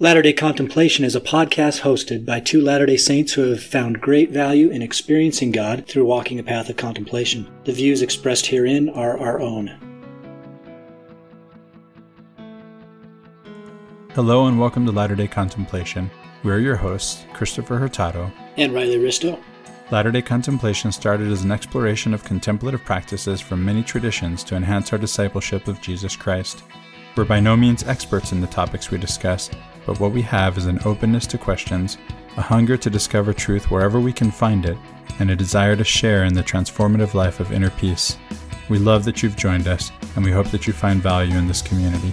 Latter day Contemplation is a podcast hosted by two Latter day Saints who have found great value in experiencing God through walking a path of contemplation. The views expressed herein are our own. Hello and welcome to Latter day Contemplation. We're your hosts, Christopher Hurtado and Riley Risto. Latter day Contemplation started as an exploration of contemplative practices from many traditions to enhance our discipleship of Jesus Christ. We're by no means experts in the topics we discuss, but what we have is an openness to questions, a hunger to discover truth wherever we can find it, and a desire to share in the transformative life of inner peace. We love that you've joined us, and we hope that you find value in this community.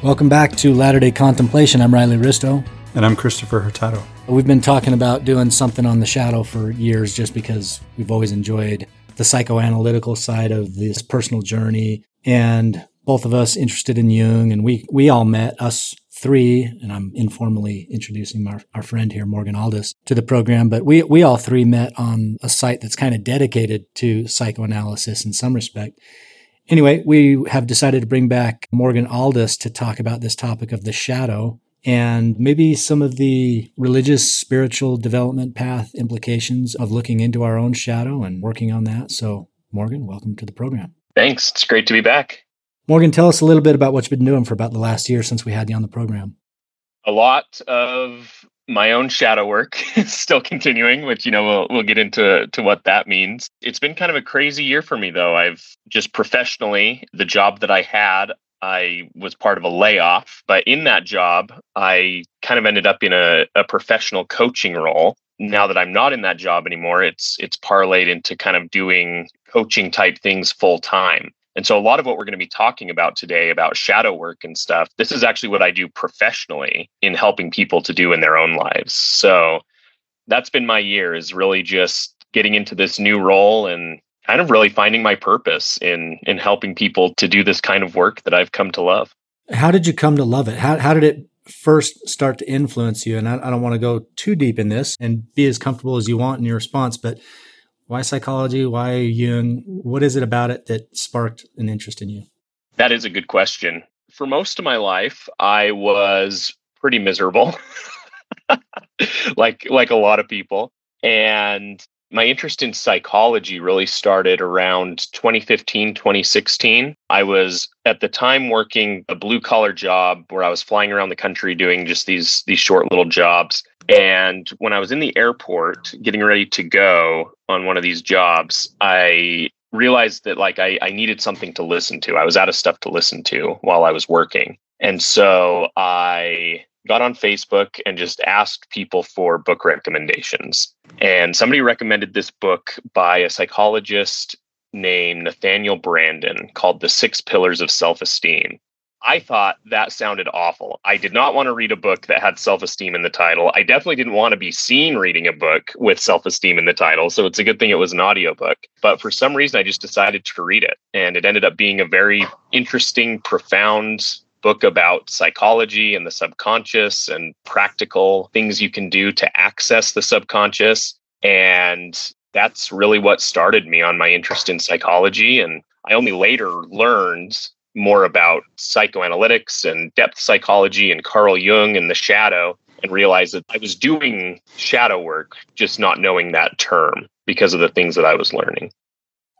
Welcome back to Latter day Contemplation. I'm Riley Risto. And I'm Christopher Hurtado. We've been talking about doing something on the shadow for years just because we've always enjoyed the psychoanalytical side of this personal journey and both of us interested in Jung, and we we all met us three, and I'm informally introducing our, our friend here, Morgan Aldis, to the program. But we we all three met on a site that's kind of dedicated to psychoanalysis in some respect. Anyway, we have decided to bring back Morgan Aldis to talk about this topic of the shadow and maybe some of the religious, spiritual development path implications of looking into our own shadow and working on that. So, Morgan, welcome to the program. Thanks. It's great to be back. Morgan, tell us a little bit about what you've been doing for about the last year since we had you on the program. A lot of my own shadow work is still continuing, which you know we'll we'll get into to what that means. It's been kind of a crazy year for me though. I've just professionally the job that I had, I was part of a layoff, but in that job, I kind of ended up in a, a professional coaching role. Now that I'm not in that job anymore, it's it's parlayed into kind of doing coaching type things full time. And so a lot of what we're going to be talking about today about shadow work and stuff, this is actually what I do professionally in helping people to do in their own lives. So that's been my year is really just getting into this new role and kind of really finding my purpose in in helping people to do this kind of work that I've come to love. How did you come to love it? How how did it first start to influence you? And I, I don't want to go too deep in this and be as comfortable as you want in your response, but why psychology? Why Jung? What is it about it that sparked an interest in you? That is a good question. For most of my life, I was pretty miserable, like like a lot of people. And my interest in psychology really started around 2015 2016 i was at the time working a blue collar job where i was flying around the country doing just these these short little jobs. And when i was in the airport getting ready to go on one of these jobs i realized that like I, I needed something to listen to. I was out of stuff to listen to while i was working. And so i got on Facebook and just asked people for book recommendations. And somebody recommended this book by a psychologist named Nathaniel Branden called The Six Pillars of Self Esteem. I thought that sounded awful. I did not want to read a book that had self esteem in the title. I definitely didn't want to be seen reading a book with self esteem in the title. So it's a good thing it was an audiobook. But for some reason, I just decided to read it. And it ended up being a very interesting, profound book about psychology and the subconscious and practical things you can do to access the subconscious. And that's really what started me on my interest in psychology. And I only later learned more about psychoanalytics and depth psychology and Carl Jung and the shadow and realized that I was doing shadow work, just not knowing that term because of the things that I was learning.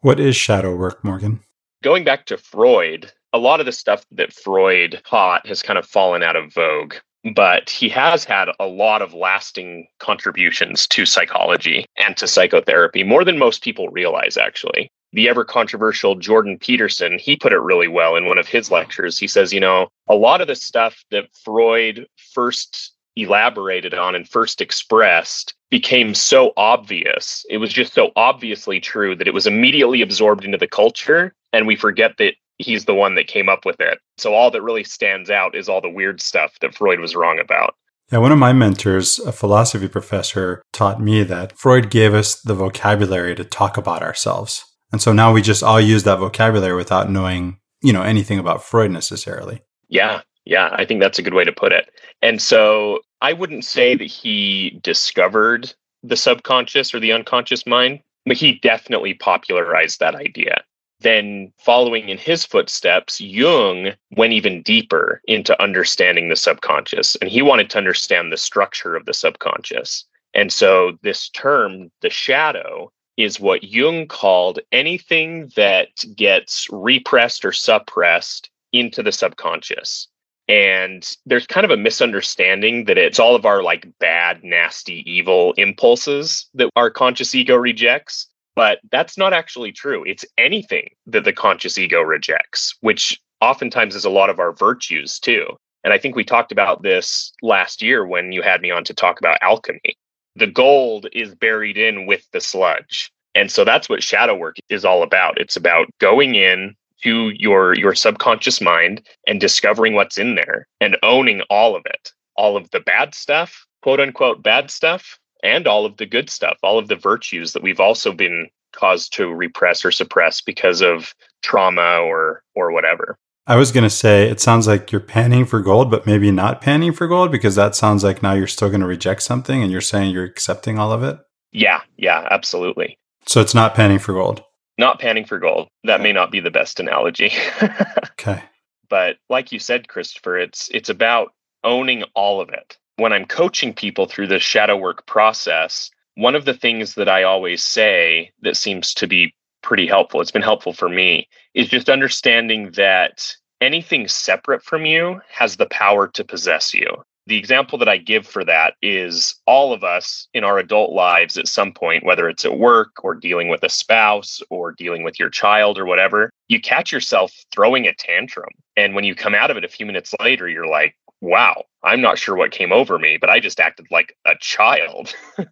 What is shadow work, Morgan? Going back to Freud, a lot of the stuff that Freud taught has kind of fallen out of vogue, but he has had a lot of lasting contributions to psychology and to psychotherapy, more than most people realize, actually. The ever controversial Jordan Peterson, he put it really well in one of his lectures. He says, you know, a lot of the stuff that Freud first elaborated on and first expressed became so obvious. It was just so obviously true that it was immediately absorbed into the culture. And we forget that he's the one that came up with it. So all that really stands out is all the weird stuff that Freud was wrong about. Yeah, one of my mentors, a philosophy professor, taught me that Freud gave us the vocabulary to talk about ourselves. And so now we just all use that vocabulary without knowing, you know, anything about Freud necessarily. Yeah. Yeah, I think that's a good way to put it. And so I wouldn't say that he discovered the subconscious or the unconscious mind, but he definitely popularized that idea Then, following in his footsteps, Jung went even deeper into understanding the subconscious, and he wanted to understand the structure of the subconscious. And so, this term, the shadow, is what Jung called anything that gets repressed or suppressed into the subconscious. And there's kind of a misunderstanding that it's all of our like bad, nasty, evil impulses that our conscious ego rejects. But that's not actually true. It's anything that the conscious ego rejects, which oftentimes is a lot of our virtues too. And I think we talked about this last year when you had me on to talk about alchemy. The gold is buried in with the sludge. And so that's what shadow work is all about. It's about going in to your your subconscious mind and discovering what's in there and owning all of it. All of the bad stuff, quote unquote bad stuff, and all of the good stuff, all of the virtues that we've also been caused to repress or suppress because of trauma or or whatever. I was going to say it sounds like you're panning for gold but maybe not panning for gold because that sounds like now you're still going to reject something and you're saying you're accepting all of it. Yeah, yeah, absolutely. So it's not panning for gold. Not panning for gold. That may not be the best analogy. okay. But like you said Christopher, it's it's about owning all of it when I'm coaching people through the shadow work process, one of the things that I always say that seems to be pretty helpful, it's been helpful for me, is just understanding that anything separate from you has the power to possess you. The example that I give for that is all of us in our adult lives at some point, whether it's at work or dealing with a spouse or dealing with your child or whatever, you catch yourself throwing a tantrum. And when you come out of it a few minutes later, you're like, wow, I'm not sure what came over me, but I just acted like a child.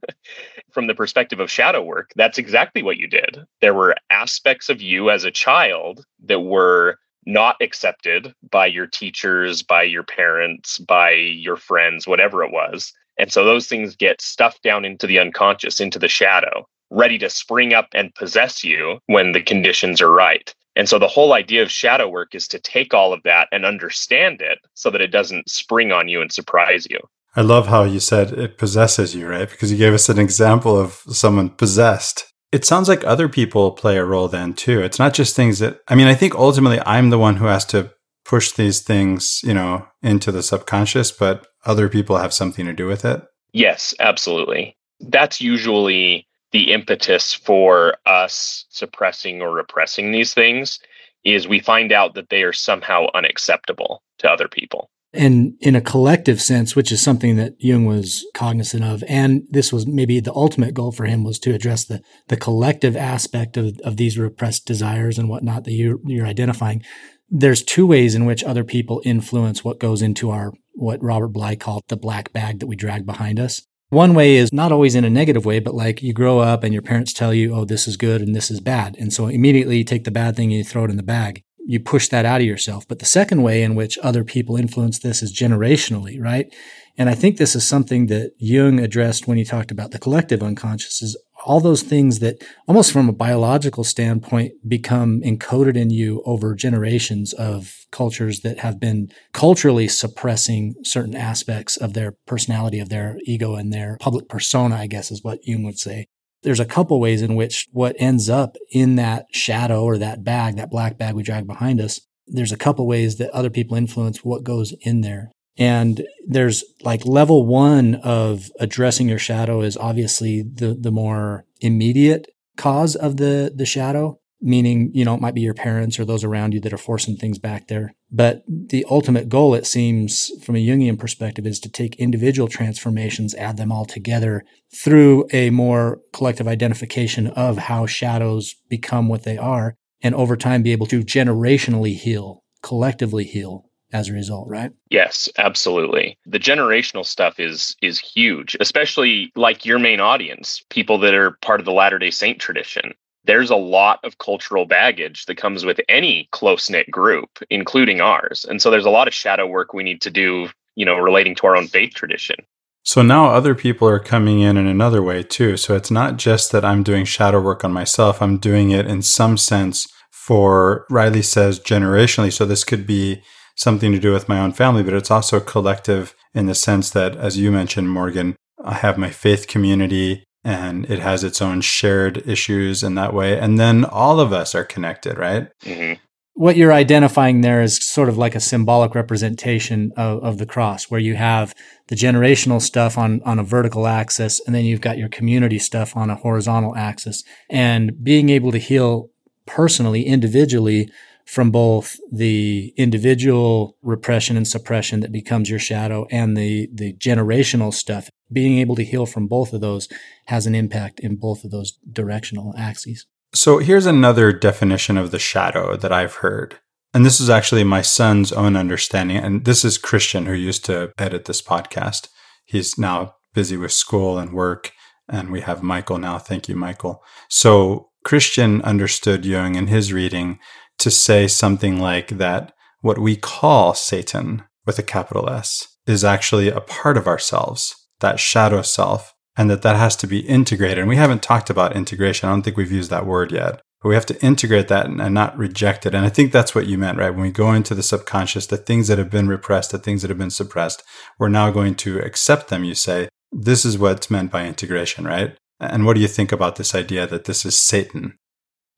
From the perspective of shadow work, that's exactly what you did. There were aspects of you as a child that were not accepted by your teachers, by your parents, by your friends, whatever it was. And so those things get stuffed down into the unconscious, into the shadow, ready to spring up and possess you when the conditions are right. And so the whole idea of shadow work is to take all of that and understand it so that it doesn't spring on you and surprise you. I love how you said it possesses you, right? Because you gave us an example of someone possessed. It sounds like other people play a role then too. It's not just things that, I mean, I think ultimately I'm the one who has to push these things, you know, into the subconscious, but other people have something to do with it. Yes, absolutely. That's usually the impetus for us suppressing or repressing these things is we find out that they are somehow unacceptable to other people. And in a collective sense, which is something that Jung was cognizant of, and this was maybe the ultimate goal for him was to address the, the collective aspect of, of these repressed desires and whatnot that you're, you're identifying. There's two ways in which other people influence what goes into our, what Robert Bly called the black bag that we drag behind us. One way is not always in a negative way, but like you grow up and your parents tell you, oh, this is good and this is bad. And so immediately you take the bad thing and you throw it in the bag. You push that out of yourself. But the second way in which other people influence this is generationally, right? And I think this is something that Jung addressed when he talked about the collective unconscious is all those things that almost from a biological standpoint become encoded in you over generations of cultures that have been culturally suppressing certain aspects of their personality, of their ego and their public persona, I guess is what Jung would say. There's a couple ways in which what ends up in that shadow or that bag, that black bag we drag behind us, there's a couple ways that other people influence what goes in there. And there's like level one of addressing your shadow is obviously the, the more immediate cause of the, the shadow, meaning, you know, it might be your parents or those around you that are forcing things back there. But the ultimate goal, it seems, from a Jungian perspective, is to take individual transformations, add them all together through a more collective identification of how shadows become what they are, and over time be able to generationally heal, collectively heal as a result, right? Yes, absolutely. The generational stuff is is huge, especially like your main audience, people that are part of the Latter-day Saint tradition. There's a lot of cultural baggage that comes with any close-knit group, including ours. And so there's a lot of shadow work we need to do, you know, relating to our own faith tradition. So now other people are coming in in another way too. So it's not just that I'm doing shadow work on myself, I'm doing it in some sense for Riley says generationally. So this could be something to do with my own family, but it's also collective in the sense that, as you mentioned, Morgan, I have my faith community and it has its own shared issues in that way. And then all of us are connected, right? Mm-hmm. What you're identifying there is sort of like a symbolic representation of, of the cross, where you have the generational stuff on, on a vertical axis, and then you've got your community stuff on a horizontal axis. And being able to heal personally, individually, from both the individual repression and suppression that becomes your shadow and the, the generational stuff, being able to heal from both of those has an impact in both of those directional axes. So here's another definition of the shadow that I've heard. And this is actually my son's own understanding. And this is Christian, who used to edit this podcast. He's now busy with school and work. And we have Michael now. Thank you, Michael. So Christian understood Jung in his reading to say something like that what we call Satan with a capital S is actually a part of ourselves, that shadow self, and that that has to be integrated. And we haven't talked about integration. I don't think we've used that word yet. But we have to integrate that and, and not reject it. And I think that's what you meant, right? When we go into the subconscious, the things that have been repressed, the things that have been suppressed, we're now going to accept them, you say. This is what's meant by integration, right? And what do you think about this idea that this is Satan?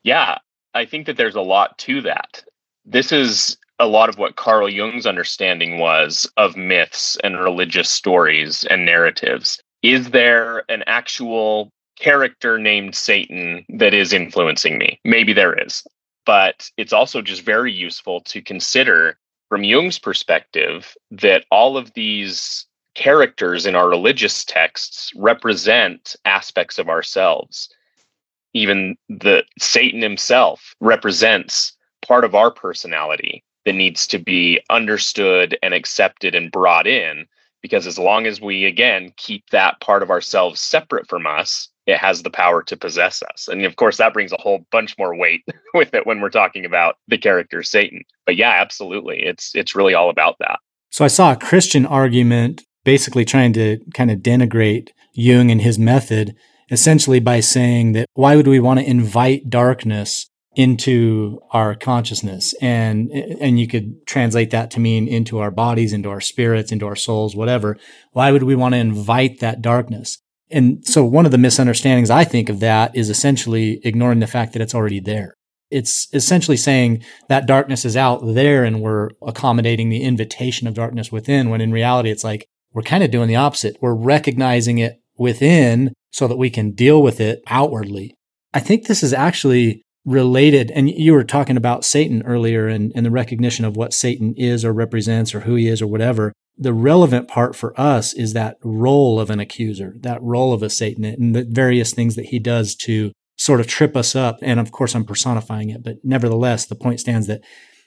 Yeah, I think that there's a lot to that. This is a lot of what Carl Jung's understanding was of myths and religious stories and narratives. Is there an actual character named Satan that is influencing me? Maybe there is. But it's also just very useful to consider from Jung's perspective that all of these characters in our religious texts represent aspects of ourselves even the Satan himself represents part of our personality that needs to be understood and accepted and brought in because as long as we again keep that part of ourselves separate from us it has the power to possess us. And of course that brings a whole bunch more weight with it when we're talking about the character satan. But yeah absolutely. It's it's really all about that. So i saw a christian argument basically trying to kind of denigrate jung and his method essentially by saying that why would we want to invite darkness into our consciousness? And and you could translate that to mean into our bodies into our spirits into our souls whatever. Why would we want to invite that darkness? And so one of the misunderstandings i think of that is essentially ignoring the fact that it's already there. It's essentially saying that darkness is out there and we're accommodating the invitation of darkness within when in reality it's like we're kind of doing the opposite. We're recognizing it within so that we can deal with it outwardly. I think this is actually related. And you were talking about Satan earlier and, and the recognition of what Satan is or represents or who he is or whatever. The relevant part for us is that role of an accuser, that role of a Satan, and the various things that he does to sort of trip us up. And of course, I'm personifying it, but nevertheless, the point stands that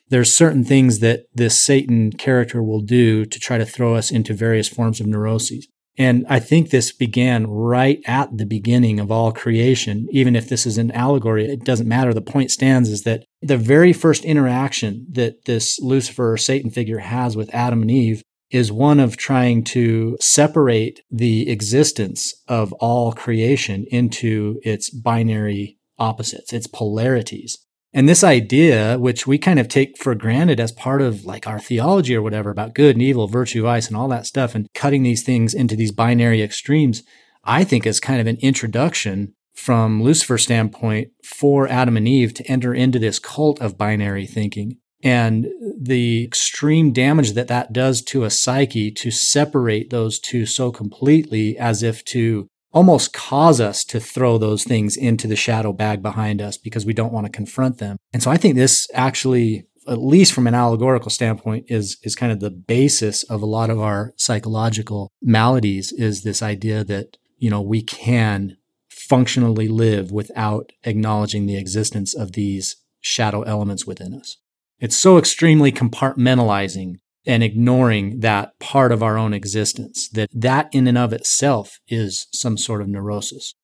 there's certain things that this Satan character will do to try to throw us into various forms of neuroses. And I think this began right at the beginning of all creation. Even if this is an allegory, it doesn't matter. The point stands is that the very first interaction that this Lucifer or Satan figure has with Adam and Eve is one of trying to separate the existence of all creation into its binary opposites, its polarities. And this idea, which we kind of take for granted as part of like our theology or whatever about good and evil, virtue, vice, and all that stuff, and cutting these things into these binary extremes, I think is kind of an introduction from Lucifer's standpoint for Adam and Eve to enter into this cult of binary thinking. And the extreme damage that that does to a psyche to separate those two so completely as if to almost cause us to throw those things into the shadow bag behind us because we don't want to confront them. And so I think this actually at least from an allegorical standpoint is is kind of the basis of a lot of our psychological maladies is this idea that you know we can functionally live without acknowledging the existence of these shadow elements within us. It's so extremely compartmentalizing and ignoring that part of our own existence that that in and of itself is some sort of neurosis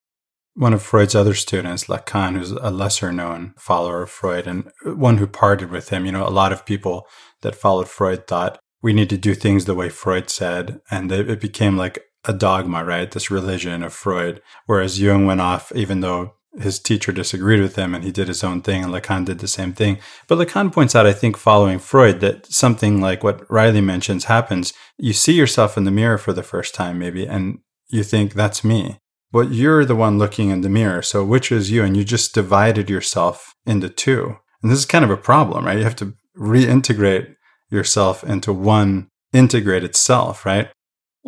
one of Freud's other students, Lacan, who's a lesser known follower of Freud and one who parted with him, you know, a lot of people that followed Freud thought we need to do things the way Freud said. And it became like a dogma, right? This religion of Freud. Whereas Jung went off, even though his teacher disagreed with him and he did his own thing and Lacan did the same thing. But Lacan points out, I think, following Freud, that something like what Riley mentions happens. You see yourself in the mirror for the first time, maybe, and you think, that's me. But you're the one looking in the mirror. So which is you? And you just divided yourself into two. And this is kind of a problem, right? You have to reintegrate yourself into one integrated self, right?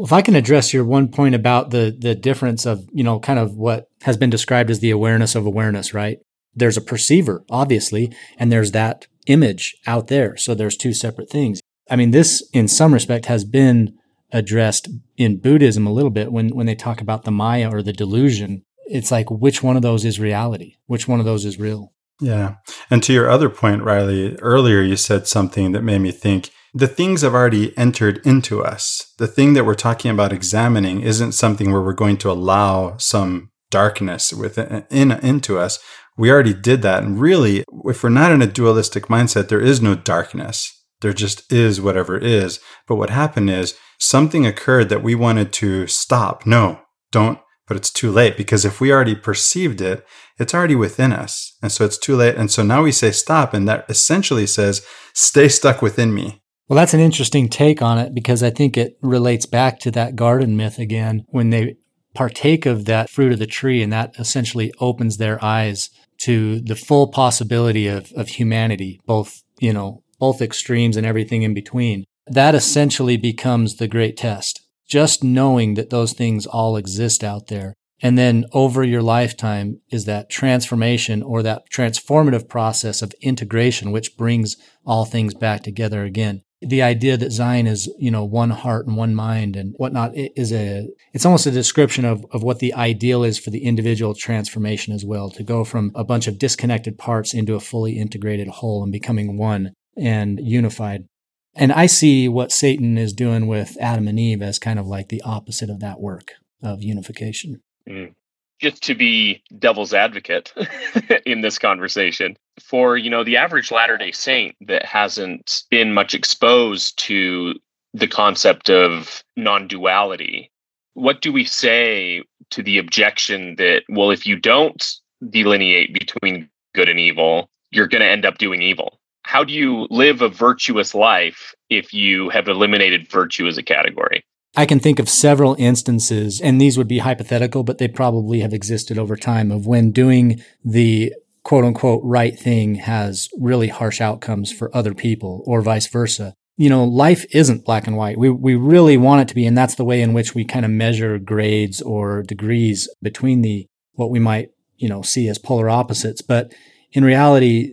Well, if I can address your one point about the the difference of, you know, kind of what has been described as the awareness of awareness, right? There's a perceiver, obviously, and there's that image out there. So there's two separate things. I mean, this in some respect has been addressed in Buddhism a little bit when when they talk about the Maya or the delusion. It's like which one of those is reality? Which one of those is real? Yeah. And to your other point, Riley, earlier you said something that made me think the things have already entered into us. The thing that we're talking about examining isn't something where we're going to allow some darkness within in, into us. We already did that. And really, if we're not in a dualistic mindset, there is no darkness. There just is whatever is. But what happened is something occurred that we wanted to stop. No, don't but it's too late because if we already perceived it, it's already within us. And so it's too late. And so now we say stop, and that essentially says, stay stuck within me. Well, that's an interesting take on it because I think it relates back to that garden myth again when they partake of that fruit of the tree, and that essentially opens their eyes to the full possibility of, of humanity, both, you know, both extremes and everything in between. That essentially becomes the great test just knowing that those things all exist out there. And then over your lifetime is that transformation or that transformative process of integration, which brings all things back together again. The idea that Zion is, you know, one heart and one mind and whatnot is a, it's almost a description of, of what the ideal is for the individual transformation as well, to go from a bunch of disconnected parts into a fully integrated whole and becoming one and unified. And I see what Satan is doing with Adam and Eve as kind of like the opposite of that work of unification. Mm. Just to be devil's advocate in this conversation, for you know the average Latter-day Saint that hasn't been much exposed to the concept of non-duality, what do we say to the objection that well, if you don't delineate between good and evil, you're going to end up doing evil? how do you live a virtuous life if you have eliminated virtue as a category? I can think of several instances, and these would be hypothetical, but they probably have existed over time of when doing the quote unquote right thing has really harsh outcomes for other people or vice versa. You know, life isn't black and white. We, we really want it to be. And that's the way in which we kind of measure grades or degrees between the, what we might, you know, see as polar opposites. But in reality,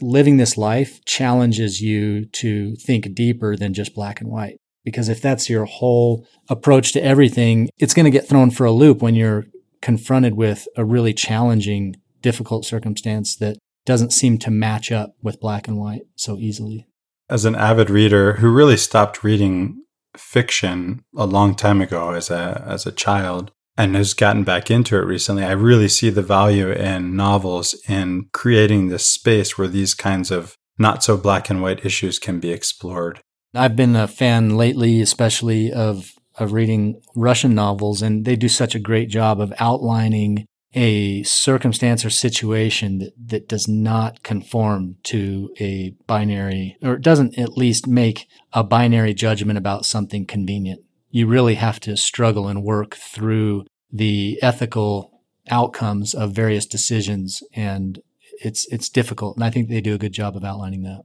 living this life challenges you to think deeper than just black and white. Because if that's your whole approach to everything, it's going to get thrown for a loop when you're confronted with a really challenging, difficult circumstance that doesn't seem to match up with black and white so easily. As an avid reader who really stopped reading fiction a long time ago as a as a child, and has gotten back into it recently, I really see the value in novels in creating this space where these kinds of not so black and white issues can be explored. I've been a fan lately, especially of of reading Russian novels, and they do such a great job of outlining a circumstance or situation that, that does not conform to a binary, or doesn't at least make a binary judgment about something convenient. You really have to struggle and work through the ethical outcomes of various decisions and it's it's difficult and i think they do a good job of outlining that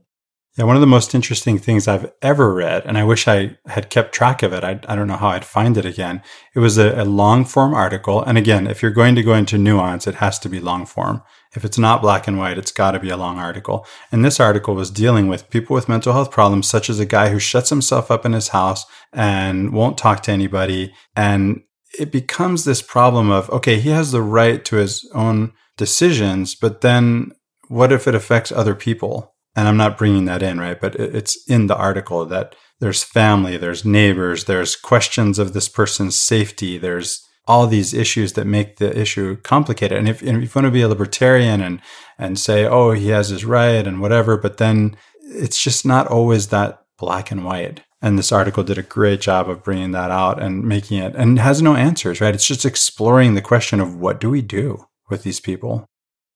yeah one of the most interesting things i've ever read and i wish i had kept track of it i, I don't know how i'd find it again it was a, a long form article and again if you're going to go into nuance it has to be long form if it's not black and white, it's got to be a long article. And this article was dealing with people with mental health problems, such as a guy who shuts himself up in his house and won't talk to anybody. And it becomes this problem of, okay, he has the right to his own decisions, but then what if it affects other people? And I'm not bringing that in, right? But it's in the article that there's family, there's neighbors, there's questions of this person's safety, there's all these issues that make the issue complicated. And if, and if you want to be a libertarian and and say, oh, he has his right and whatever, but then it's just not always that black and white. And this article did a great job of bringing that out and making it, and has no answers, right? It's just exploring the question of what do we do with these people?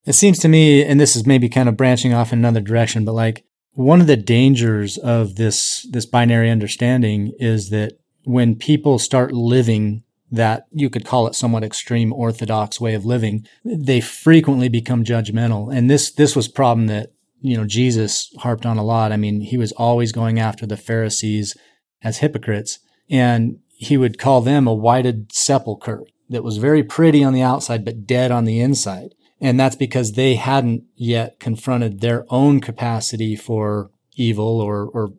It seems to me, and this is maybe kind of branching off in another direction, but like one of the dangers of this this binary understanding is that when people start living that you could call it somewhat extreme orthodox way of living, they frequently become judgmental. And this this was problem that you know Jesus harped on a lot. I mean, he was always going after the Pharisees as hypocrites, and he would call them a whited sepulcher that was very pretty on the outside but dead on the inside. And that's because they hadn't yet confronted their own capacity for evil or, or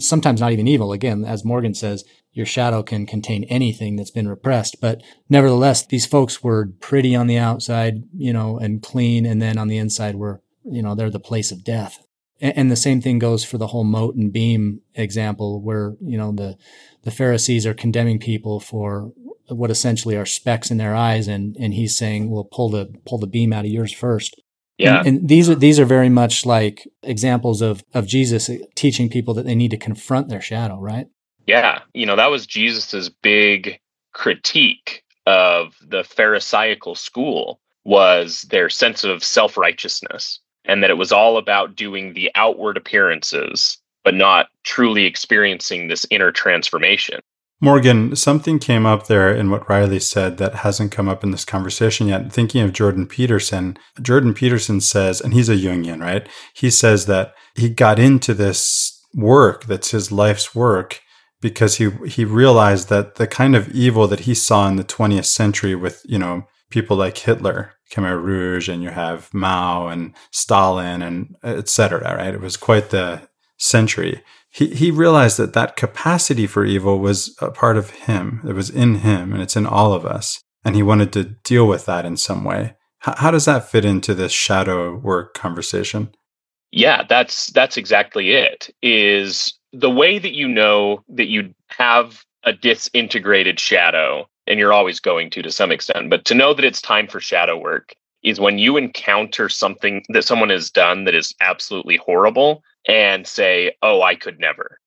sometimes not even evil. Again, as Morgan says, your shadow can contain anything that's been repressed. But nevertheless, these folks were pretty on the outside, you know, and clean. And then on the inside were, you know, they're the place of death. And the same thing goes for the whole mote and beam example where, you know, the, the Pharisees are condemning people for what essentially are specks in their eyes. And, and he's saying, well, pull the, pull the beam out of yours first. Yeah. And, and, these are these are very much like examples of of Jesus teaching people that they need to confront their shadow, right? Yeah. You know, that was Jesus's big critique of the pharisaical school was their sense of self-righteousness and that it was all about doing the outward appearances but not truly experiencing this inner transformation. Morgan, something came up there in what Riley said that hasn't come up in this conversation yet. Thinking of Jordan Peterson, Jordan Peterson says, and he's a Jungian, right? He says that he got into this work that's his life's work because he he realized that the kind of evil that he saw in the 20th century with, you know, people like Hitler, Khmer Rouge, and you have Mao and Stalin and etc. Right? It was quite the century he, he realized that that capacity for evil was a part of him. It was in him and it's in all of us. And he wanted to deal with that in some way. How does that fit into this shadow work conversation? Yeah, that's that's exactly it. Is the way that you know that you have a disintegrated shadow and you're always going to to some extent, but to know that it's time for shadow work is when you encounter something that someone has done that is absolutely horrible and say, oh, I could never.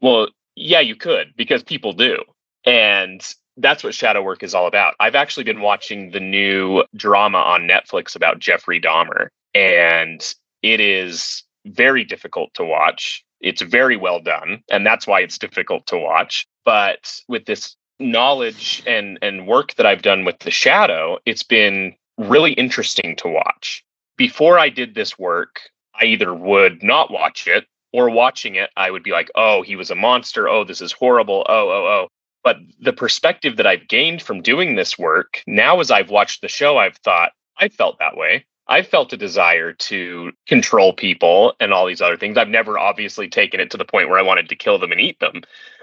Well, yeah, you could because people do. And that's what shadow work is all about. I've actually been watching the new drama on Netflix about Jeffrey Dahmer, and it is very difficult to watch. It's very well done, and that's why it's difficult to watch. But with this knowledge and and work that I've done with the shadow, it's been really interesting to watch. Before I did this work, I either would not watch it or watching it, I would be like, oh, he was a monster. Oh, this is horrible. Oh, oh, oh. But the perspective that I've gained from doing this work, now as I've watched the show, I've thought, I felt that way. I felt a desire to control people and all these other things. I've never obviously taken it to the point where I wanted to kill them and eat them.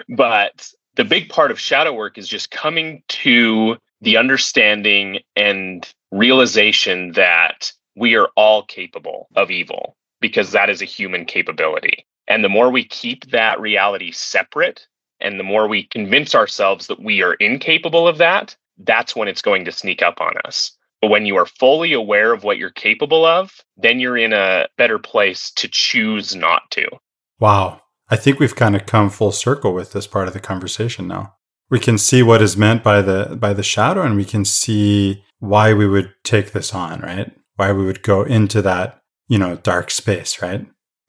But the big part of shadow work is just coming to the understanding and realization that we are all capable of evil because that is a human capability. And the more we keep that reality separate and the more we convince ourselves that we are incapable of that, that's when it's going to sneak up on us. But when you are fully aware of what you're capable of, then you're in a better place to choose not to. Wow. I think we've kind of come full circle with this part of the conversation now. We can see what is meant by the by the shadow and we can see why we would take this on, right? Why we would go into that you know, dark space, right?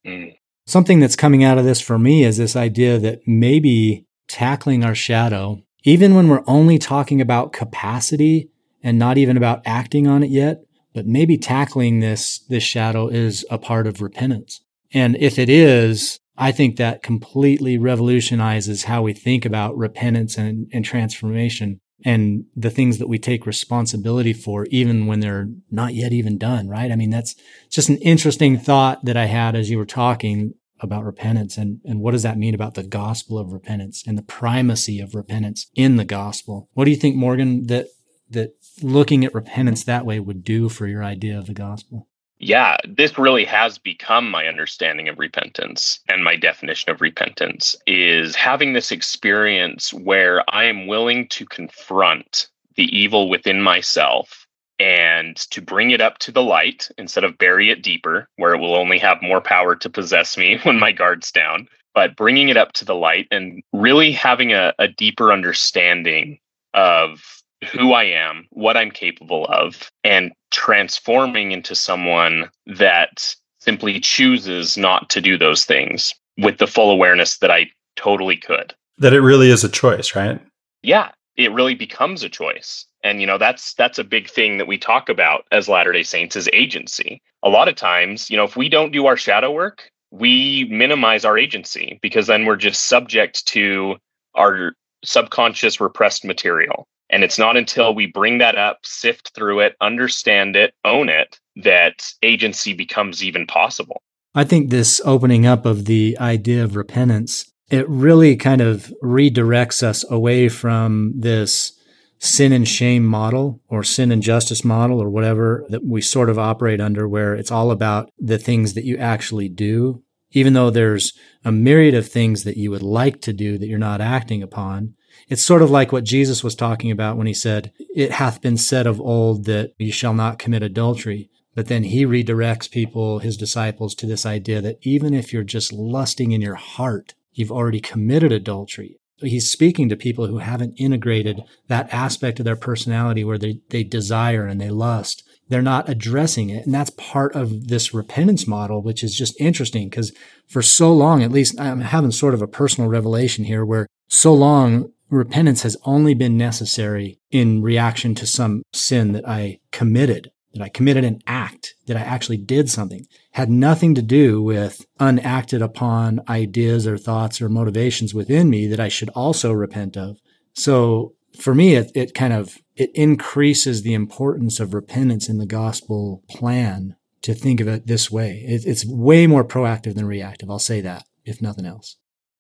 Mm. Something that's coming out of this for me is this idea that maybe tackling our shadow, even when we're only talking about capacity and not even about acting on it yet, but maybe tackling this this shadow is a part of repentance. And if it is, I think that completely revolutionizes how we think about repentance and, and transformation and the things that we take responsibility for, even when they're not yet even done, right? I mean, that's just an interesting thought that I had as you were talking about repentance and, and what does that mean about the gospel of repentance and the primacy of repentance in the gospel. What do you think, Morgan, that that looking at repentance that way would do for your idea of the gospel? Yeah, this really has become my understanding of repentance and my definition of repentance is having this experience where I am willing to confront the evil within myself and to bring it up to the light instead of bury it deeper where it will only have more power to possess me when my guard's down but bringing it up to the light and really having a, a deeper understanding of who I am, what I'm capable of, and transforming into someone that simply chooses not to do those things with the full awareness that I totally could. That it really is a choice, right? Yeah. it really becomes a choice. And you know, that's that's a big thing that we talk about as Latter-day Saints is agency. A lot of times, you know, if we don't do our shadow work, we minimize our agency because then we're just subject to our subconscious repressed material. And it's not until we bring that up, sift through it, understand it, own it, that agency becomes even possible. I think this opening up of the idea of repentance, it really kind of redirects us away from this sin and shame model or sin and justice model or whatever that we sort of operate under, where it's all about the things that you actually do, even though there's a myriad of things that you would like to do that you're not acting upon. It's sort of like what Jesus was talking about when he said, It hath been said of old that you shall not commit adultery. But then he redirects people, his disciples, to this idea that even if you're just lusting in your heart, you've already committed adultery. He's speaking to people who haven't integrated that aspect of their personality where they, they desire and they lust. They're not addressing it. And that's part of this repentance model, which is just interesting because for so long, at least I'm having sort of a personal revelation here where so long repentance has only been necessary in reaction to some sin that I committed that I committed an act, that I actually did something, had nothing to do with unacted upon ideas or thoughts or motivations within me that I should also repent of. So for me, it, it kind of it increases the importance of repentance in the gospel plan to think of it this way. It, it's way more proactive than reactive. I'll say that, if nothing else.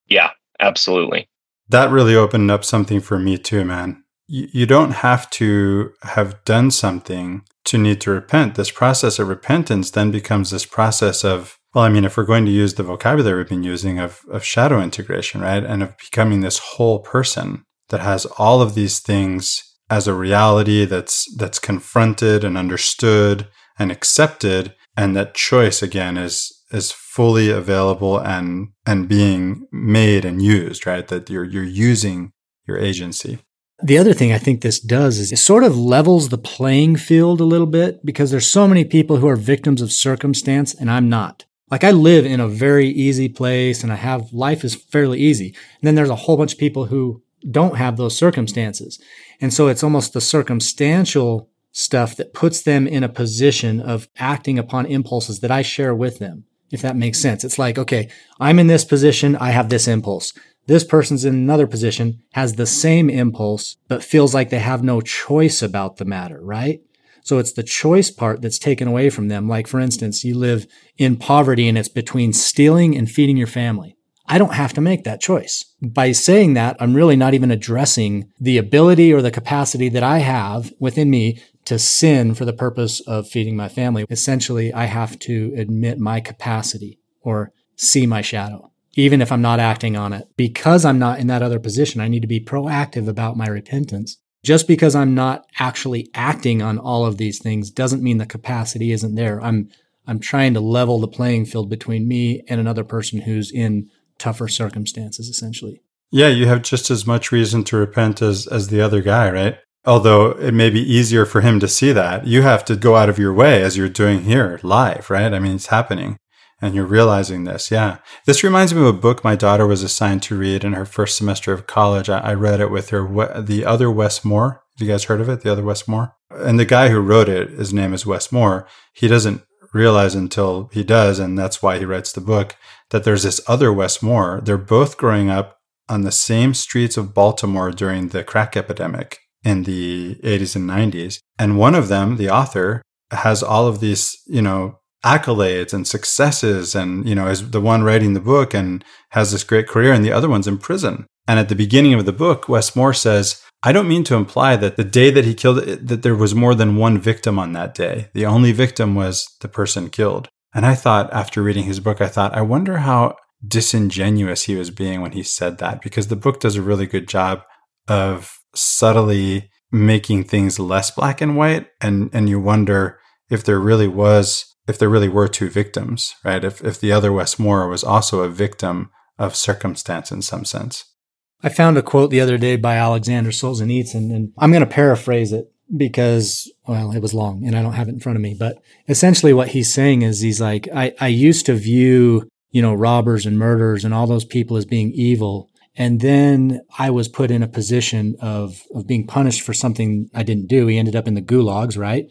Yeah, absolutely. That really opened up something for me too, man you don't have to have done something to need to repent. This process of repentance then becomes this process of, well, I mean, if we're going to use the vocabulary we've been using of, of shadow integration, right? And of becoming this whole person that has all of these things as a reality that's that's confronted and understood and accepted and that choice again is is fully available and and being made and used right that you're you're using your agency the other thing I think this does is it sort of levels the playing field a little bit because there's so many people who are victims of circumstance and I'm not. Like I live in a very easy place and I have life is fairly easy. And then there's a whole bunch of people who don't have those circumstances. And so it's almost the circumstantial stuff that puts them in a position of acting upon impulses that I share with them, if that makes sense. It's like, okay, I'm in this position, I have this impulse. This person's in another position, has the same impulse, but feels like they have no choice about the matter, right? So it's the choice part that's taken away from them. Like, for instance, you live in poverty and it's between stealing and feeding your family. I don't have to make that choice. By saying that, I'm really not even addressing the ability or the capacity that I have within me to sin for the purpose of feeding my family. Essentially, I have to admit my capacity or see my shadow even if I'm not acting on it. Because I'm not in that other position, I need to be proactive about my repentance. Just because I'm not actually acting on all of these things doesn't mean the capacity isn't there. I'm I'm trying to level the playing field between me and another person who's in tougher circumstances essentially. Yeah, you have just as much reason to repent as as the other guy, right? Although it may be easier for him to see that, you have to go out of your way as you're doing here live, right? I mean, it's happening and you're realizing this. Yeah. This reminds me of a book my daughter was assigned to read in her first semester of college. I, I read it with her, The Other Wes Moore you guys heard of it? The Other Wes Moore And the guy who wrote it, his name is Wes Moore He doesn't realize until he does, and that's why he writes the book, that there's this other Wes Moore They're both growing up on the same streets of Baltimore during the crack epidemic in the 80s and 90s. And one of them, the author, has all of these, you know, accolades and successes and you know is the one writing the book and has this great career and the other one's in prison. And at the beginning of the book wes moore says i don't mean to imply that the day that he killed that there was more than one victim on that day. The only victim was the person killed. And i thought after reading his book i thought i wonder how disingenuous he was being when he said that because the book does a really good job of subtly making things less black and white and and you wonder if there really was if there really were two victims, right? If, if the other Wes Moore was also a victim of circumstance in some sense. I found a quote the other day by Alexander Solzhenitsyn, and I'm going to paraphrase it because, well, it was long and I don't have it in front of me. But essentially, what he's saying is he's like, I, I used to view, you know, robbers and murderers and all those people as being evil. And then I was put in a position of, of being punished for something I didn't do. He ended up in the gulags, right?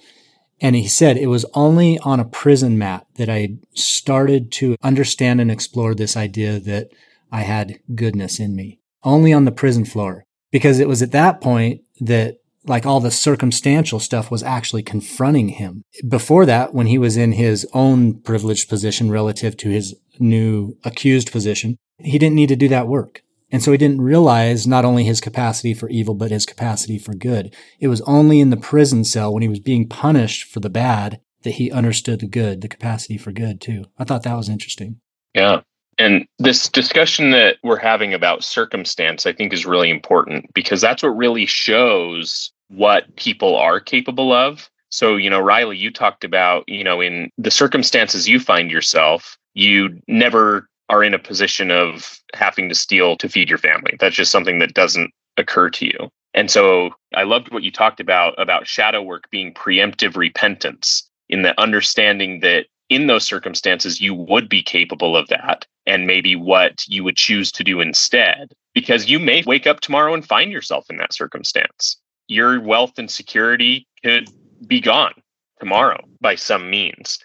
And he said it was only on a prison mat that I started to understand and explore this idea that I had goodness in me. Only on the prison floor. Because it was at that point that like all the circumstantial stuff was actually confronting him. Before that, when he was in his own privileged position relative to his new accused position, he didn't need to do that work. And so he didn't realize not only his capacity for evil, but his capacity for good. It was only in the prison cell when he was being punished for the bad that he understood the good, the capacity for good too. I thought that was interesting. Yeah. And this discussion that we're having about circumstance, I think, is really important because that's what really shows what people are capable of. So, you know, Riley, you talked about, you know, in the circumstances you find yourself, you never are in a position of having to steal to feed your family. That's just something that doesn't occur to you. And so I loved what you talked about about shadow work being preemptive repentance in the understanding that in those circumstances you would be capable of that and maybe what you would choose to do instead because you may wake up tomorrow and find yourself in that circumstance. Your wealth and security could be gone tomorrow by some means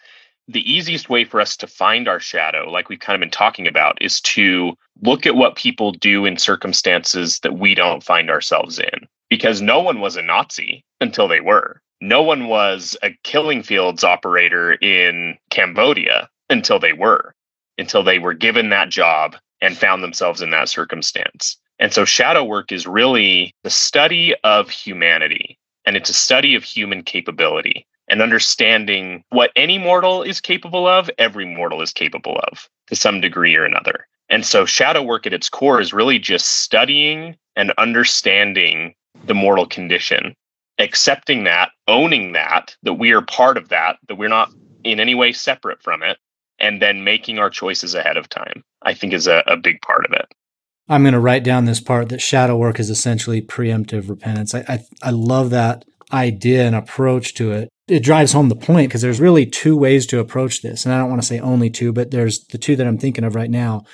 the easiest way for us to find our shadow, like we've kind of been talking about, is to look at what people do in circumstances that we don't find ourselves in. Because no one was a Nazi until they were. No one was a killing fields operator in Cambodia until they were, until they were given that job and found themselves in that circumstance. And so shadow work is really the study of humanity and it's a study of human capability and understanding what any mortal is capable of, every mortal is capable of to some degree or another. And so shadow work at its core is really just studying and understanding the mortal condition, accepting that, owning that, that we are part of that, that we're not in any way separate from it, and then making our choices ahead of time, I think is a, a big part of it. I'm going to write down this part that shadow work is essentially preemptive repentance. I, I, I love that idea and approach to it it drives home the point because there's really two ways to approach this. And I don't want to say only two, but there's the two that I'm thinking of right now.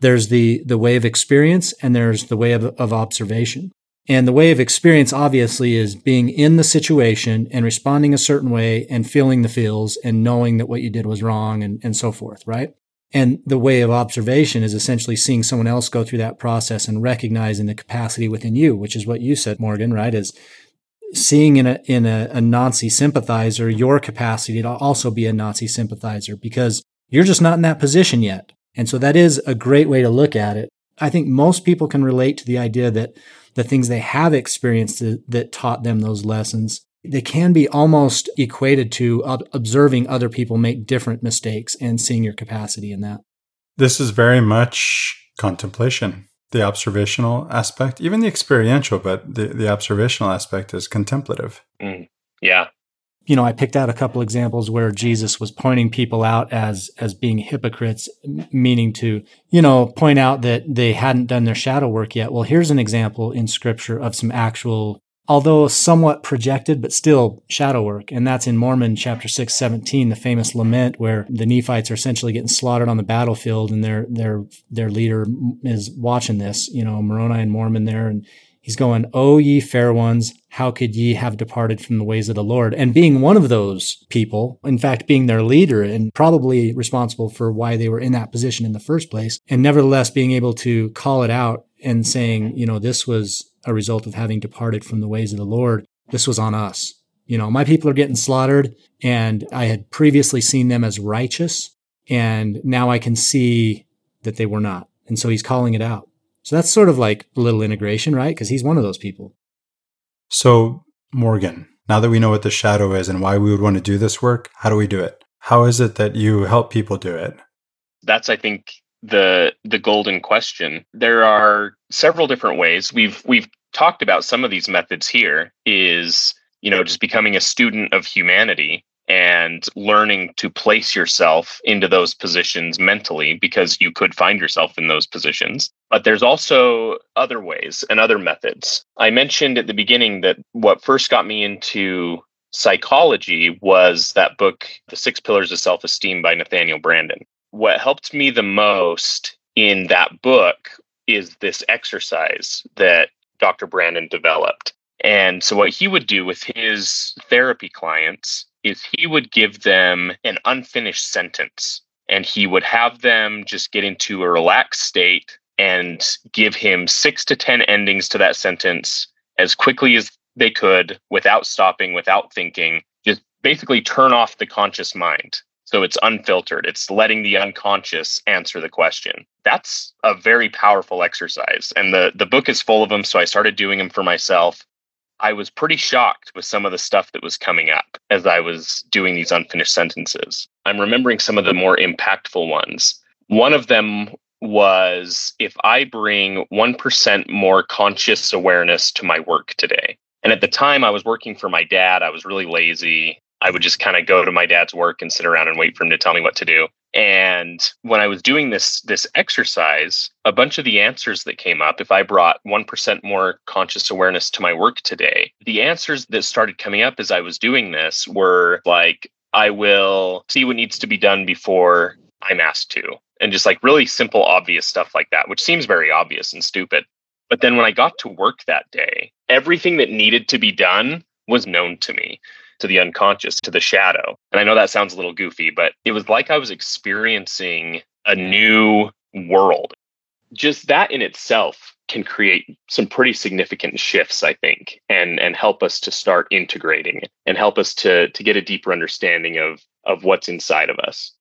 There's the, the way of experience and there's the way of, of observation. And the way of experience obviously is being in the situation and responding a certain way and feeling the feels and knowing that what you did was wrong and, and so forth, right? And the way of observation is essentially seeing someone else go through that process and recognizing the capacity within you, which is what you said, Morgan, right? Is seeing in a in a, a Nazi sympathizer your capacity to also be a Nazi sympathizer because you're just not in that position yet. And so that is a great way to look at it. I think most people can relate to the idea that the things they have experienced that, that taught them those lessons, they can be almost equated to observing other people make different mistakes and seeing your capacity in that. This is very much contemplation the observational aspect, even the experiential, but the, the observational aspect is contemplative. Mm, yeah. You know, I picked out a couple examples where Jesus was pointing people out as as being hypocrites, meaning to, you know, point out that they hadn't done their shadow work yet. Well, here's an example in scripture of some actual although somewhat projected, but still shadow work. And that's in Mormon chapter 6, 17, the famous lament where the Nephites are essentially getting slaughtered on the battlefield and their, their, their leader is watching this, you know, Moroni and Mormon there. And he's going, O ye fair ones, how could ye have departed from the ways of the Lord? And being one of those people, in fact, being their leader and probably responsible for why they were in that position in the first place, and nevertheless being able to call it out and saying, you know, this was a result of having departed from the ways of the Lord. This was on us. You know, my people are getting slaughtered, and I had previously seen them as righteous, and now I can see that they were not. And so he's calling it out. So that's sort of like a little integration, right? Because he's one of those people. So, Morgan, now that we know what the shadow is and why we would want to do this work, how do we do it? How is it that you help people do it? That's, I think, the the golden question. There are several different ways. We've we've talked about some of these methods here is, you know, just becoming a student of humanity and learning to place yourself into those positions mentally because you could find yourself in those positions. But there's also other ways and other methods. I mentioned at the beginning that what first got me into psychology was that book, The Six Pillars of Self Esteem by Nathaniel Branden what helped me the most in that book is this exercise that Dr. Branden developed. And so, what he would do with his therapy clients is he would give them an unfinished sentence and he would have them just get into a relaxed state and give him six to 10 endings to that sentence as quickly as they could without stopping, without thinking, just basically turn off the conscious mind. So it's unfiltered. It's letting the unconscious answer the question. That's a very powerful exercise. And the, the book is full of them. So I started doing them for myself. I was pretty shocked with some of the stuff that was coming up as I was doing these unfinished sentences. I'm remembering some of the more impactful ones. One of them was if I bring 1% more conscious awareness to my work today. And at the time, I was working for my dad. I was really lazy. I would just kind of go to my dad's work and sit around and wait for him to tell me what to do. And when I was doing this this exercise, a bunch of the answers that came up, if I brought 1% more conscious awareness to my work today, the answers that started coming up as I was doing this were like, I will see what needs to be done before I'm asked to. And just like really simple, obvious stuff like that, which seems very obvious and stupid. But then when I got to work that day, everything that needed to be done was known to me to the unconscious, to the shadow. And I know that sounds a little goofy, but it was like I was experiencing a new world. Just that in itself can create some pretty significant shifts, I think, and and help us to start integrating and help us to to get a deeper understanding of of what's inside of us.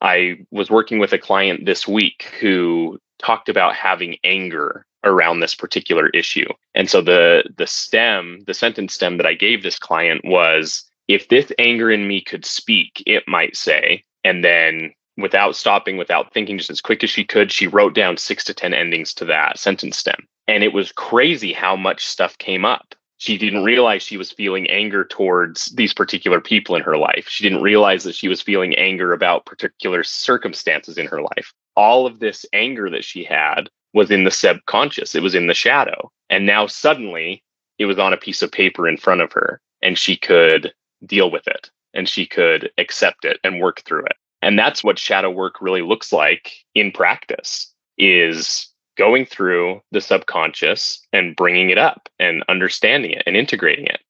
I was working with a client this week who talked about having anger around this particular issue. And so the the stem, the sentence stem that I gave this client was if this anger in me could speak, it might say, and then without stopping, without thinking, just as quick as she could, she wrote down six to 10 endings to that sentence stem. And it was crazy how much stuff came up. She didn't realize she was feeling anger towards these particular people in her life. She didn't realize that she was feeling anger about particular circumstances in her life. All of this anger that she had was in the subconscious, it was in the shadow. And now suddenly it was on a piece of paper in front of her and she could deal with it and she could accept it and work through it. And that's what shadow work really looks like in practice is going through the subconscious and bringing it up and understanding it and integrating it.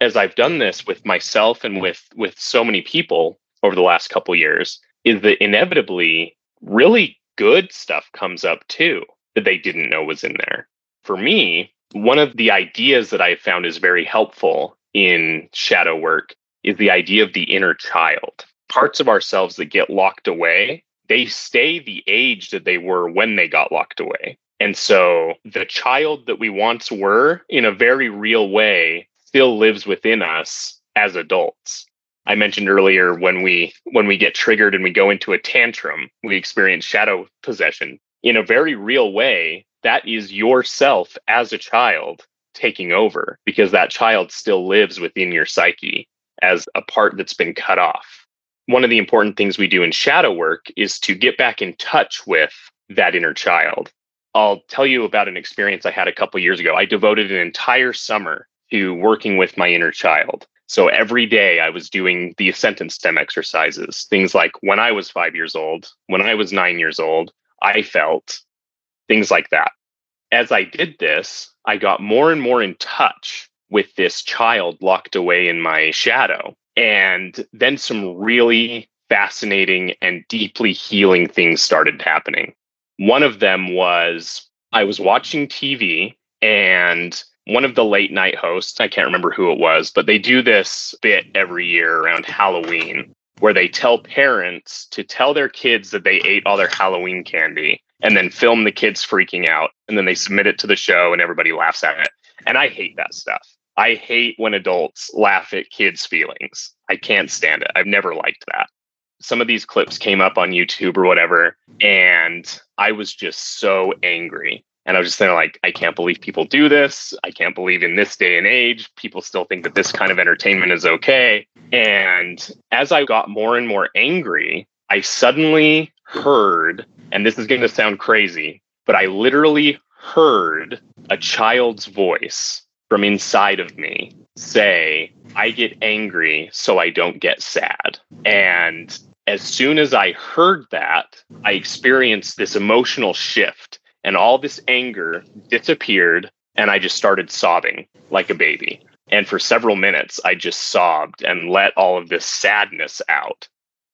As I've done this with myself and with with so many people over the last couple years is that inevitably really good stuff comes up too that they didn't know was in there. For me, one of the ideas that I found is very helpful in shadow work is the idea of the inner child. Parts of ourselves that get locked away, they stay the age that they were when they got locked away. And so the child that we once were, in a very real way, still lives within us as adults. I mentioned earlier when we when we get triggered and we go into a tantrum, we experience shadow possession in a very real way, that is yourself as a child taking over because that child still lives within your psyche as a part that's been cut off. One of the important things we do in shadow work is to get back in touch with that inner child. I'll tell you about an experience I had a couple years ago. I devoted an entire summer to working with my inner child. So every day I was doing the sentence stem exercises, things like when I was five years old, when I was nine years old, I felt, things like that. As I did this, I got more and more in touch with this child locked away in my shadow. And then some really fascinating and deeply healing things started happening. One of them was I was watching TV and one of the late night hosts, I can't remember who it was, but they do this bit every year around Halloween where they tell parents to tell their kids that they ate all their Halloween candy and then film the kids freaking out and then they submit it to the show and everybody laughs at it. And I hate that stuff. I hate when adults laugh at kids' feelings. I can't stand it. I've never liked that. Some of these clips came up on YouTube or whatever, and I was just so angry. And I was just saying, like, I can't believe people do this. I can't believe in this day and age, people still think that this kind of entertainment is okay. And as I got more and more angry, I suddenly heard, and this is going to sound crazy, but I literally heard a child's voice from inside of me say, I get angry so I don't get sad. And as soon as I heard that, I experienced this emotional shift and all this anger disappeared and I just started sobbing like a baby. And for several minutes, I just sobbed and let all of this sadness out.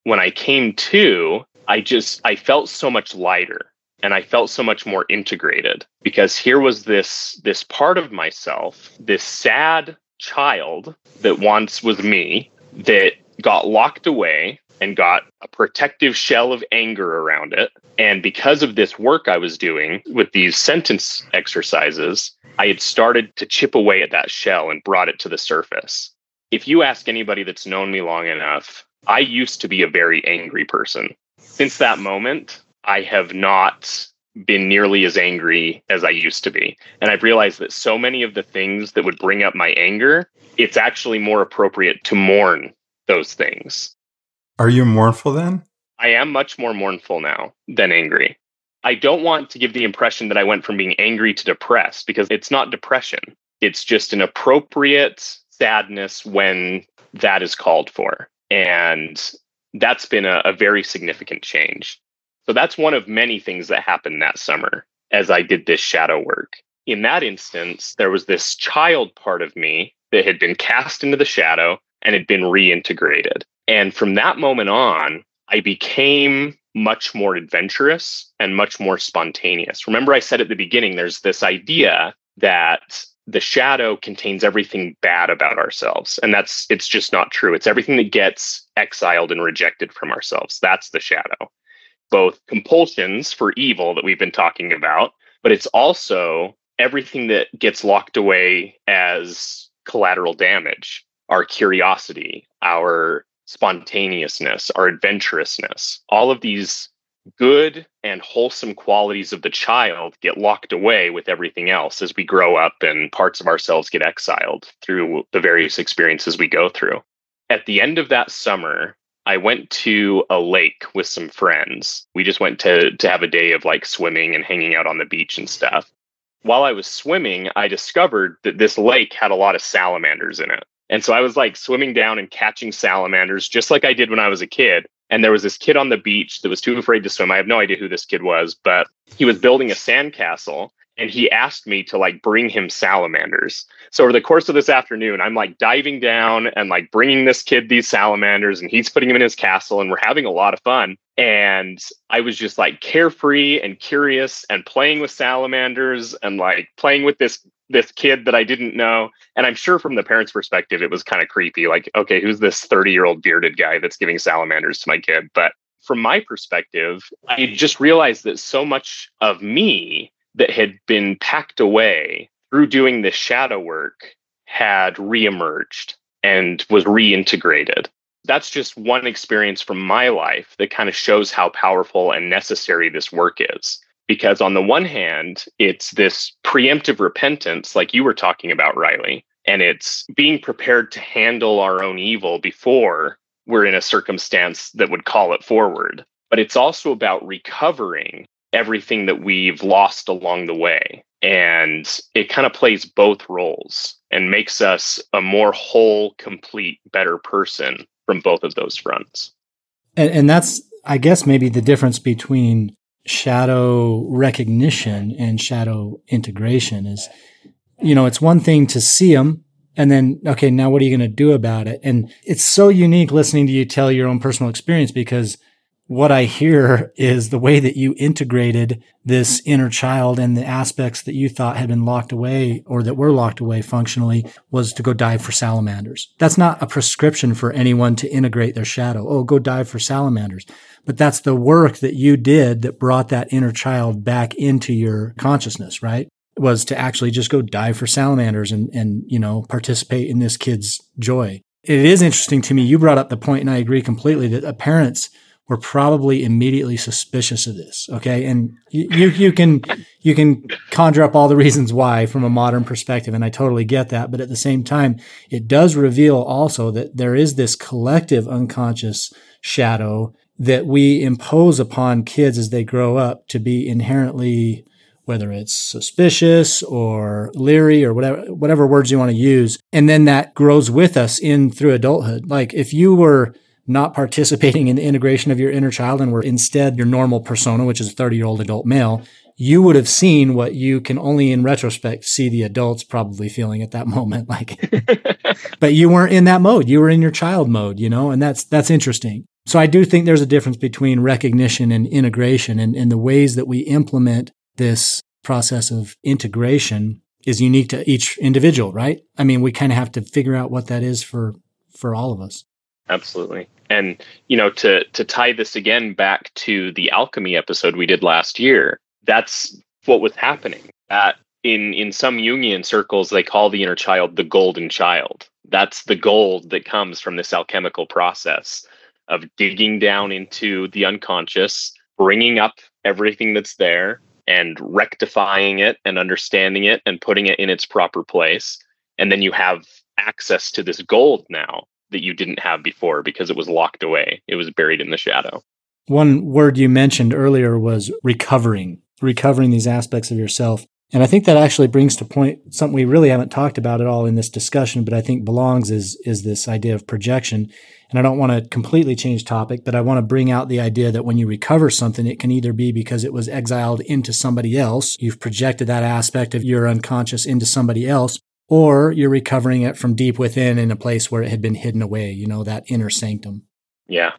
When I came to, I just, I felt so much lighter and I felt so much more integrated because here was this, this part of myself, this sad child that once was me that got locked away and got a protective shell of anger around it. And because of this work I was doing with these sentence exercises, I had started to chip away at that shell and brought it to the surface. If you ask anybody that's known me long enough, I used to be a very angry person. Since that moment, I have not been nearly as angry as I used to be. And I've realized that so many of the things that would bring up my anger, it's actually more appropriate to mourn those things. Are you mournful then? I am much more mournful now than angry. I don't want to give the impression that I went from being angry to depressed because it's not depression. It's just an appropriate sadness when that is called for. And that's been a, a very significant change. So that's one of many things that happened that summer as I did this shadow work. In that instance, there was this child part of me that had been cast into the shadow and had been reintegrated. And from that moment on, I became much more adventurous and much more spontaneous. Remember, I said at the beginning, there's this idea that the shadow contains everything bad about ourselves. And that's, it's just not true. It's everything that gets exiled and rejected from ourselves. That's the shadow. Both compulsions for evil that we've been talking about, but it's also everything that gets locked away as collateral damage our curiosity, our spontaneousness, our adventurousness, all of these good and wholesome qualities of the child get locked away with everything else as we grow up and parts of ourselves get exiled through the various experiences we go through. At the end of that summer, I went to a lake with some friends. We just went to to have a day of like swimming and hanging out on the beach and stuff. While I was swimming, I discovered that this lake had a lot of salamanders in it. And so I was like swimming down and catching salamanders just like I did when I was a kid. And there was this kid on the beach that was too afraid to swim. I have no idea who this kid was, but he was building a sandcastle and he asked me to like bring him salamanders. So over the course of this afternoon, I'm like diving down and like bringing this kid these salamanders and he's putting them in his castle and we're having a lot of fun. And I was just like carefree and curious and playing with salamanders and like playing with this this kid that I didn't know. And I'm sure from the parents' perspective, it was kind of creepy. Like, okay, who's this 30 year old bearded guy that's giving salamanders to my kid? But from my perspective, I just realized that so much of me that had been packed away through doing this shadow work had reemerged and was reintegrated. That's just one experience from my life that kind of shows how powerful and necessary this work is because on the one hand it's this preemptive repentance like you were talking about riley and it's being prepared to handle our own evil before we're in a circumstance that would call it forward but it's also about recovering everything that we've lost along the way and it kind of plays both roles and makes us a more whole complete better person from both of those fronts and, and that's i guess maybe the difference between shadow recognition and shadow integration is, you know, it's one thing to see them and then, okay, now what are you going to do about it? And it's so unique listening to you tell your own personal experience because what I hear is the way that you integrated this inner child and the aspects that you thought had been locked away or that were locked away functionally was to go dive for salamanders. That's not a prescription for anyone to integrate their shadow. Oh, go dive for salamanders. But that's the work that you did that brought that inner child back into your consciousness, right? Was to actually just go dive for salamanders and, and, you know, participate in this kid's joy. It is interesting to me. You brought up the point, and I agree completely that parents were probably immediately suspicious of this. Okay. And you, you can, you can conjure up all the reasons why from a modern perspective. And I totally get that. But at the same time, it does reveal also that there is this collective unconscious shadow that we impose upon kids as they grow up to be inherently whether it's suspicious or leery or whatever whatever words you want to use and then that grows with us in through adulthood like if you were not participating in the integration of your inner child and were instead your normal persona which is a 30 year old adult male you would have seen what you can only in retrospect see the adults probably feeling at that moment. Like, but you weren't in that mode. You were in your child mode, you know, and that's, that's interesting. So I do think there's a difference between recognition and integration and, and the ways that we implement this process of integration is unique to each individual, right? I mean, we kind of have to figure out what that is for for all of us. Absolutely. And you know, to to tie this again back to the alchemy episode we did last year, that's what was happening. That in in some Jungian circles they call the inner child the golden child. That's the gold that comes from this alchemical process of digging down into the unconscious, bringing up everything that's there and rectifying it and understanding it and putting it in its proper place. And then you have access to this gold now that you didn't have before because it was locked away. It was buried in the shadow. One word you mentioned earlier was recovering, recovering these aspects of yourself. And I think that actually brings to point something we really haven't talked about at all in this discussion, but I think belongs is is this idea of projection. And I don't want to completely change topic, but I want to bring out the idea that when you recover something, it can either be because it was exiled into somebody else, you've projected that aspect of your unconscious into somebody else, or you're recovering it from deep within in a place where it had been hidden away, you know, that inner sanctum. Yeah.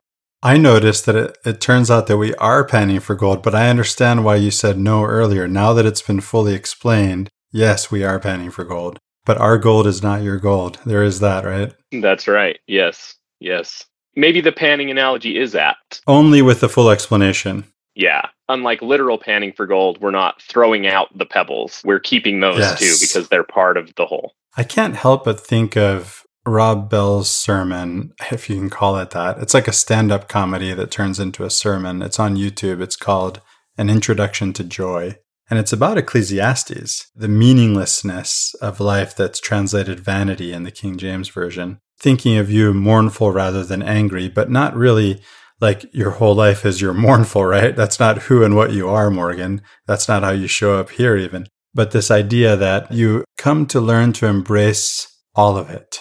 I noticed that it, it turns out that we are panning for gold, but I understand why you said no earlier. Now that it's been fully explained, yes, we are panning for gold, but our gold is not your gold. There is that, right? That's right. Yes. Yes. Maybe the panning analogy is apt. Only with the full explanation. Yeah. Unlike literal panning for gold, we're not throwing out the pebbles. We're keeping those Yes. too because they're part of the whole. I can't help but think of Rob Bell's sermon, if you can call it that. It's like a stand up comedy that turns into a sermon. It's on YouTube. It's called An Introduction to Joy. And it's about Ecclesiastes, the meaninglessness of life that's translated vanity in the King James Version. Thinking of you mournful rather than angry, but not really like your whole life is you're mournful, right? That's not who and what you are, Morgan. That's not how you show up here, even. But this idea that you come to learn to embrace all of it.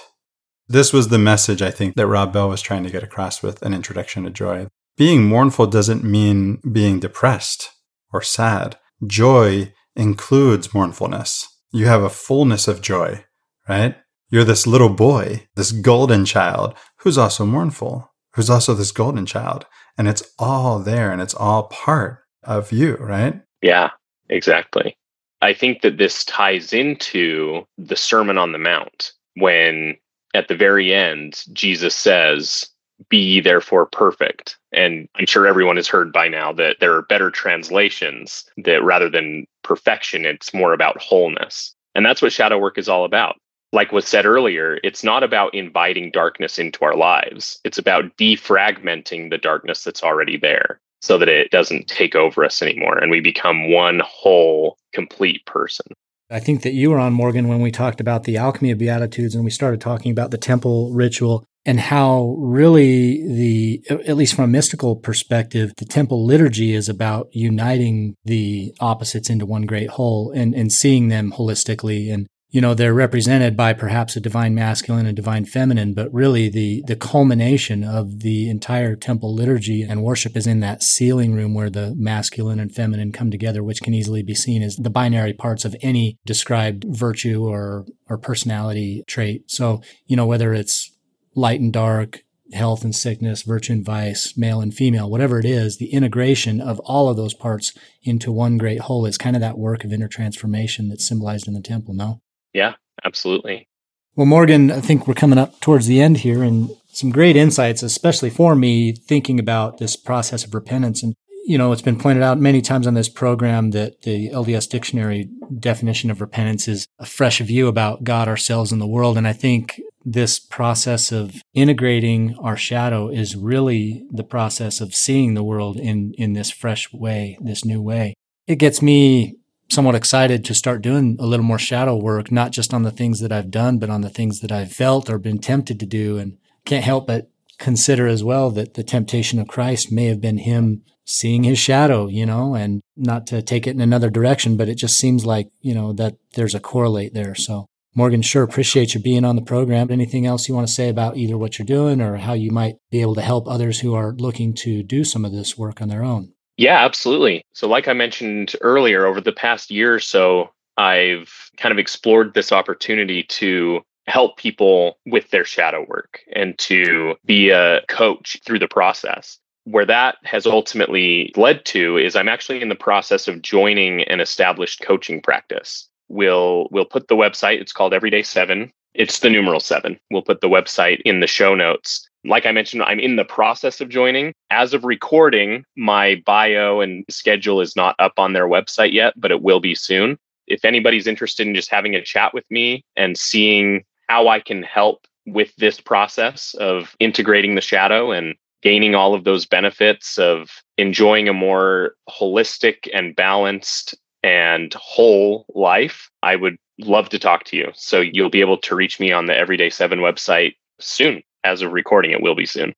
This was the message I think that Rob Bell was trying to get across with an introduction to joy. Being mournful doesn't mean being depressed or sad. Joy includes mournfulness. You have a fullness of joy, right? You're this little boy, this golden child who's also mournful, who's also this golden child. And it's all there and it's all part of you, right? Yeah, exactly. I think that this ties into the Sermon on the Mount when at the very end, Jesus says, Be therefore perfect. And I'm sure everyone has heard by now that there are better translations that rather than perfection, it's more about wholeness. And that's what shadow work is all about. Like was said earlier, it's not about inviting darkness into our lives. It's about defragmenting the darkness that's already there so that it doesn't take over us anymore and we become one whole, complete person. I think that you were on Morgan when we talked about the alchemy of beatitudes and we started talking about the temple ritual and how really the at least from a mystical perspective the temple liturgy is about uniting the opposites into one great whole and and seeing them holistically and you know they're represented by perhaps a divine masculine and divine feminine but really the the culmination of the entire temple liturgy and worship is in that sealing room where the masculine and feminine come together which can easily be seen as the binary parts of any described virtue or or personality trait. So you know whether it's light and dark health and sickness virtue and vice male and female whatever it is the integration of all of those parts into one great whole is kind of that work of inner transformation that's symbolized in the temple no Yeah, absolutely. well, Morgan, I think we're coming up towards the end here and some great insights, especially for me, thinking about this process of repentance. And, you know, it's been pointed out many times on this program that the LDS dictionary definition of repentance is a fresh view about God, ourselves, and the world. And I think this process of integrating our shadow is really the process of seeing the world in, in this fresh way, this new way. It gets me somewhat excited to start doing a little more shadow work, not just on the things that I've done, but on the things that I've felt or been tempted to do. And can't help but consider as well that the temptation of Christ may have been him seeing his shadow, you know, and not to take it in another direction, but it just seems like, you know, that there's a correlate there. So Morgan, sure appreciate you being on the program. Anything else you want to say about either what you're doing or how you might be able to help others who are looking to do some of this work on their own? Yeah, absolutely. So, like I mentioned earlier, over the past year or so, I've kind of explored this opportunity to help people with their shadow work and to be a coach through the process. Where that has ultimately led to is I'm actually in the process of joining an established coaching practice. We'll we'll put the website, it's called Everyday 7. It's the numeral 7. We'll put the website in the show notes. Like I mentioned, I'm in the process of joining. As of recording, my bio and schedule is not up on their website yet, but it will be soon. If anybody's interested in just having a chat with me and seeing how I can help with this process of integrating the shadow and gaining all of those benefits of enjoying a more holistic and balanced and whole life, I would love to talk to you. So you'll be able to reach me on the Everyday 7 website soon. As of recording, it will be soon.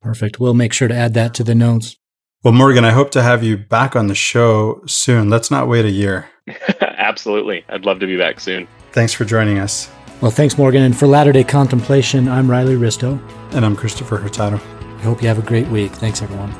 Perfect. We'll make sure to add that to the notes. Well, Morgan, I hope to have you back on the show soon. Let's not wait a year. Absolutely. I'd love to be back soon. Thanks for joining us. Well, thanks, Morgan. And for Latter day Contemplation, I'm Riley Risto. And I'm Christopher Hurtado. I hope you have a great week. Thanks, everyone.